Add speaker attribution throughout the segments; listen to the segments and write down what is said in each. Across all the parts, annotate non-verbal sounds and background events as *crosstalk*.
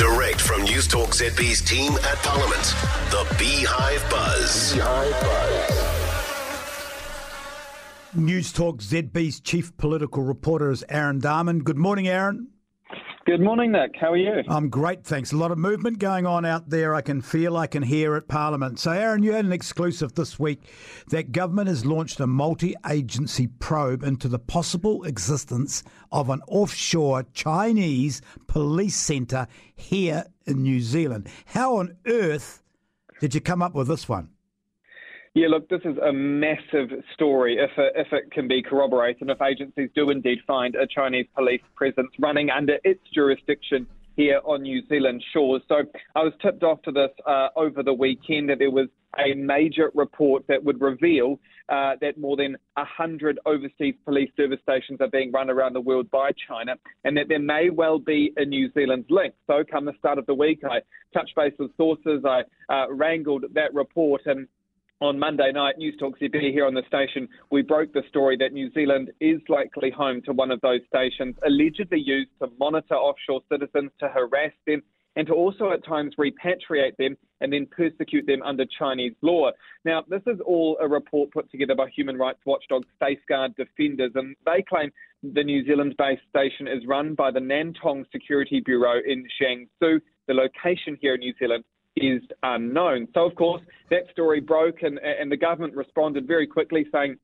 Speaker 1: Direct from News Talk ZB's team at Parliament, the Beehive Buzz.
Speaker 2: News Talk ZB's chief political reporter is Aaron Dahmen. Good morning, Aaron.
Speaker 3: Good morning, Nick. How are you?
Speaker 2: I'm great, thanks. A lot of movement going on out there. I can feel, I can hear at Parliament. So, Aaron, you had an exclusive this week that government has launched a multi agency probe into the possible existence of an offshore Chinese police centre here in New Zealand. How on earth did you come up with this one?
Speaker 3: Yeah, look, this is a massive story if it, if it can be corroborated and if agencies do indeed find a Chinese police presence running under its jurisdiction here on New Zealand shores. So I was tipped off to this uh, over the weekend that there was a major report that would reveal uh, that more than 100 overseas police service stations are being run around the world by China and that there may well be a New Zealand link. So come the start of the week, I touched base with sources, I uh, wrangled that report and on Monday night, News Talk ZB here on the station, we broke the story that New Zealand is likely home to one of those stations, allegedly used to monitor offshore citizens, to harass them, and to also at times repatriate them and then persecute them under Chinese law. Now, this is all a report put together by human rights watchdog Safeguard Defenders, and they claim the New Zealand based station is run by the Nantong Security Bureau in Jiangsu. The location here in New Zealand is unknown. So, of course, that story broke, and, and the government responded very quickly, saying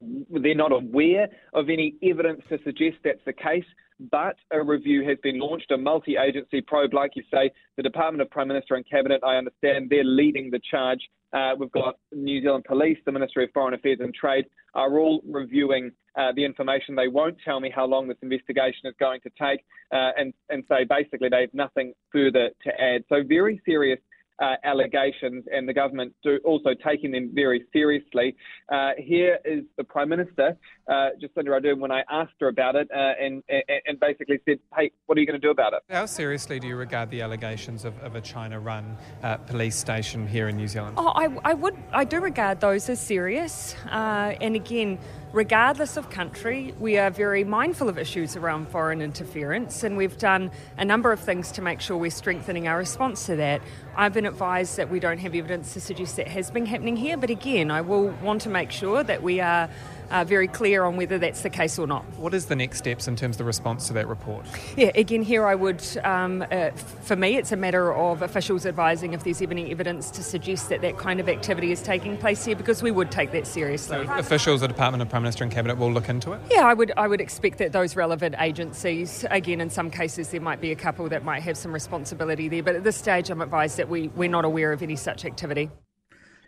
Speaker 3: they're not aware of any evidence to suggest that's the case. But a review has been launched, a multi agency probe, like you say. The Department of Prime Minister and Cabinet, I understand, they're leading the charge. Uh, we've got New Zealand Police, the Ministry of Foreign Affairs and Trade, are all reviewing uh, the information. They won't tell me how long this investigation is going to take uh, and, and say basically they have nothing further to add. So, very serious uh, allegations and the government do also taking them very seriously. Uh, here is the Prime Minister, uh, Jacinda Ardern, when I asked her about it uh, and, and, and, basically said, hey, what are you going to do about it?
Speaker 4: How seriously do you regard the allegations of, of a China-run uh, police station here in New Zealand?
Speaker 5: Oh, I, I, would, I do regard those as serious. Uh, and again, regardless of country, we are very mindful of issues around foreign interference, and we've done a number of things to make sure we're strengthening our response to that. I've been advised that we don't have evidence to suggest that has been happening here, but again, I will want to make sure that we are uh, very clear on whether that's the case or not.
Speaker 4: What is the next steps in terms of the response to that report?
Speaker 5: Yeah, again, here I would, um, uh, for me, it's a matter of officials advising if there's any evidence to suggest that that kind of activity is taking place here, because we would take that seriously.
Speaker 4: So officials, the Department of Prime Minister and Cabinet will look into it.
Speaker 5: Yeah, I would. I would expect that those relevant agencies, again, in some cases there might be a couple that might have some responsibility there, but at this stage, I'm advised that we we're not aware of any such activity.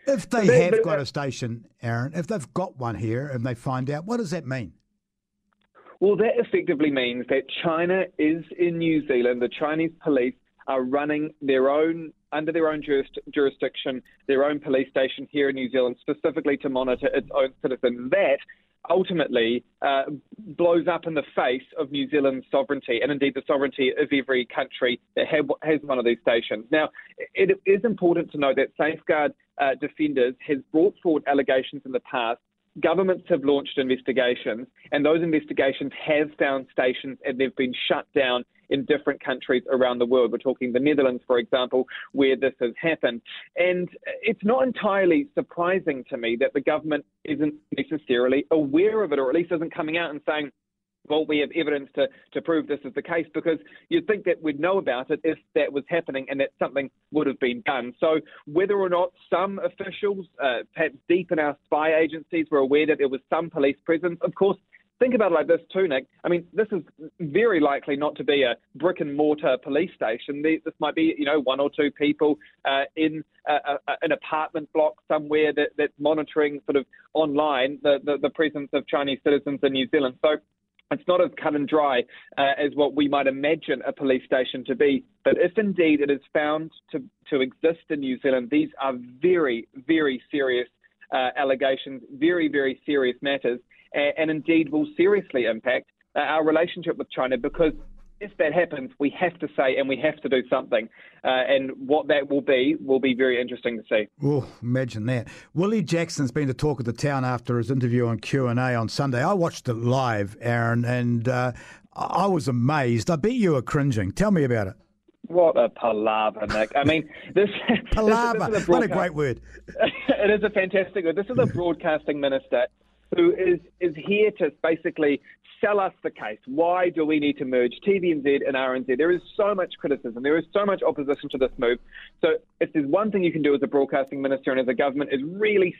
Speaker 2: If they have got a station, Aaron, if they've got one here and they find out, what does that mean?
Speaker 3: Well, that effectively means that China is in New Zealand. The Chinese police are running their own, under their own jurisdiction, their own police station here in New Zealand, specifically to monitor its own citizens. That ultimately uh, blows up in the face of New Zealand's sovereignty and indeed the sovereignty of every country that have, has one of these stations. Now, it is important to note that Safeguard uh, Defenders has brought forward allegations in the past governments have launched investigations, and those investigations have found stations and they've been shut down in different countries around the world. We're talking the Netherlands, for example, where this has happened. And it's not entirely surprising to me that the government isn't necessarily aware of it, or at least isn't coming out and saying, well, we have evidence to, to prove this is the case because you'd think that we'd know about it if that was happening and that something would have been done. So, whether or not some officials, uh, perhaps deep in our spy agencies, were aware that there was some police presence, of course, think about it like this too, Nick. I mean, this is very likely not to be a brick and mortar police station. This might be, you know, one or two people uh, in a, a, an apartment block somewhere that, that's monitoring sort of online the, the, the presence of Chinese citizens in New Zealand. So it's not as cut and dry uh, as what we might imagine a police station to be. But if indeed it is found to, to exist in New Zealand, these are very, very serious uh, allegations, very, very serious matters, and, and indeed will seriously impact uh, our relationship with China because if that happens, we have to say and we have to do something. Uh, and what that will be will be very interesting to see.
Speaker 2: Oh, imagine that. Willie Jackson's been the talk of the town after his interview on Q and A on Sunday. I watched it live, Aaron, and uh, I was amazed. I bet you were cringing. Tell me about it.
Speaker 3: What a palaver, Nick. I mean, this. *laughs*
Speaker 2: Palaver.
Speaker 3: This, this
Speaker 2: what a great word. *laughs*
Speaker 3: it is a fantastic word. This is a *laughs* broadcasting minister who is, is here to basically sell us the case. Why do we need to merge TVNZ and RNZ? There is so much criticism. There is so much opposition to this move. So if there's one thing you can do as a broadcasting minister and as a government is really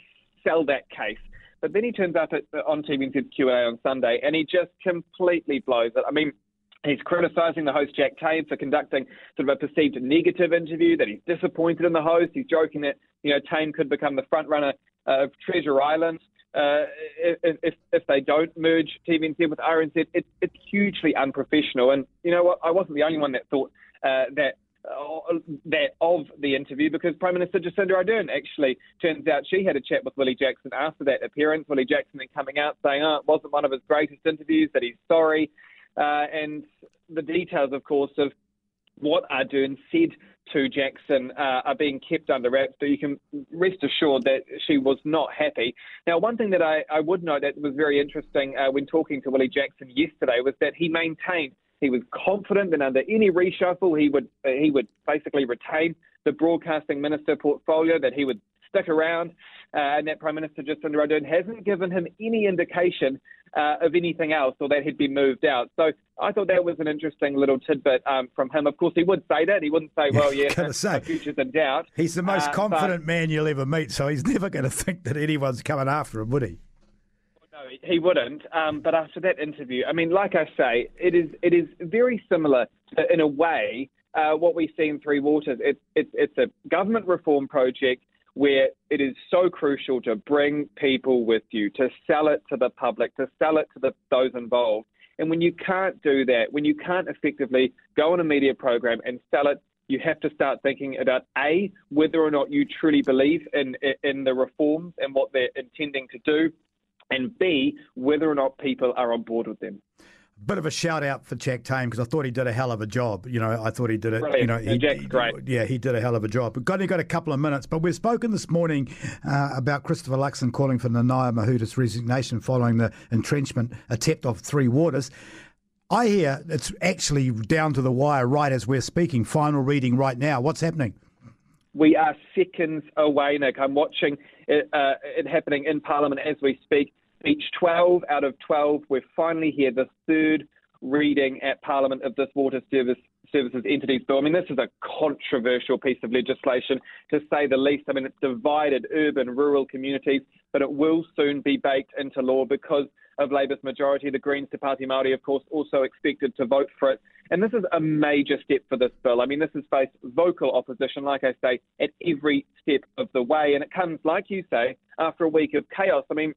Speaker 3: sell that case. But then he turns up at, uh, on TVNZ's Q&A on Sunday and he just completely blows it. I mean, He's criticising the host Jack Tame for conducting sort of a perceived negative interview. That he's disappointed in the host. He's joking that you know Tame could become the front runner of Treasure Island uh, if, if, they don't merge TVNZ with RNZ, it, it's hugely unprofessional. And you know what? I wasn't the only one that thought uh, that. Uh, that of the interview because Prime Minister Jacinda Ardern actually turns out she had a chat with Willie Jackson after that appearance. Willie Jackson then coming out saying, "Oh, it wasn't one of his greatest interviews. That he's sorry," uh, and the details, of course, of what Ardern said to Jackson uh, are being kept under wraps, so you can rest assured that she was not happy. Now, one thing that I, I would note that was very interesting uh, when talking to Willie Jackson yesterday was that he maintained he was confident that under any reshuffle he would uh, he would basically retain the broadcasting minister portfolio, that he would stick around, uh, and that Prime Minister Jacinda Ardern hasn't given him any indication uh, of anything else or that he'd be moved out. So I thought that was an interesting little tidbit um, from him. Of course, he would say that. He wouldn't say, well, yeah, *laughs* yeah say, my future's in doubt.
Speaker 2: He's the most uh, confident but, man you'll ever meet, so he's *laughs* never going to think that anyone's coming after him, would he?
Speaker 3: No, he wouldn't. Um, but after that interview, I mean, like I say, it is it is very similar to, in a way, uh, what we see in Three Waters. It's, it's, it's a government reform project where it is so crucial to bring people with you, to sell it to the public, to sell it to the, those involved. And when you can't do that, when you can't effectively go on a media program and sell it, you have to start thinking about A, whether or not you truly believe in, in the reforms and what they're intending to do, and B, whether or not people are on board with them
Speaker 2: bit of a shout out for Jack Tame because I thought he did a hell of a job. You know, I thought he did it. Brilliant. You know, he,
Speaker 3: Jack's great.
Speaker 2: Yeah, he did a hell of a job. We've only got a couple of minutes, but we've spoken this morning uh, about Christopher Luxon calling for Nanaia Mahuta's resignation following the entrenchment attempt of Three Waters. I hear it's actually down to the wire right as we're speaking. Final reading right now. What's happening?
Speaker 3: We are seconds away, Nick. I'm watching it, uh, it happening in Parliament as we speak. Speech 12 out of 12. We're finally here, the third reading at Parliament of this water service services entities bill. I mean, this is a controversial piece of legislation, to say the least. I mean, it's divided urban, rural communities, but it will soon be baked into law because of Labour's majority. The Greens, Te Pāti Māori, of course, also expected to vote for it. And this is a major step for this bill. I mean, this has faced vocal opposition, like I say, at every step of the way. And it comes, like you say, after a week of chaos. I mean,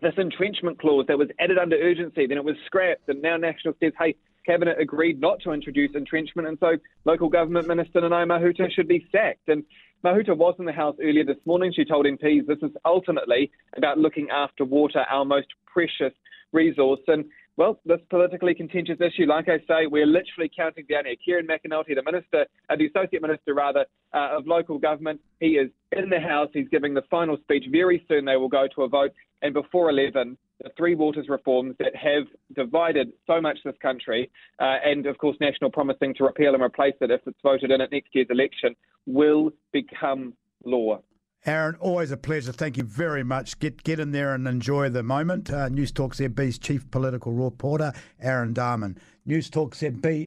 Speaker 3: this entrenchment clause that was added under urgency, then it was scrapped, and now National says, hey, Cabinet agreed not to introduce entrenchment, and so local government minister Nanaia Mahuta should be sacked. And Mahuta was in the House earlier this morning. She told MPs this is ultimately about looking after water, our most precious resource. And well, this politically contentious issue, like I say, we're literally counting down here. Kieran McAnulty, the minister, uh, the associate minister rather, uh, of local government, he is in the House. He's giving the final speech. Very soon they will go to a vote. And before 11, the three waters reforms that have divided so much this country, uh, and of course, National promising to repeal and replace it if it's voted in at next year's election, will become law.
Speaker 2: Aaron, always a pleasure. Thank you very much. Get get in there and enjoy the moment. Uh, News Talk ZB's chief political reporter, Aaron Dahmen. News Talk ZB.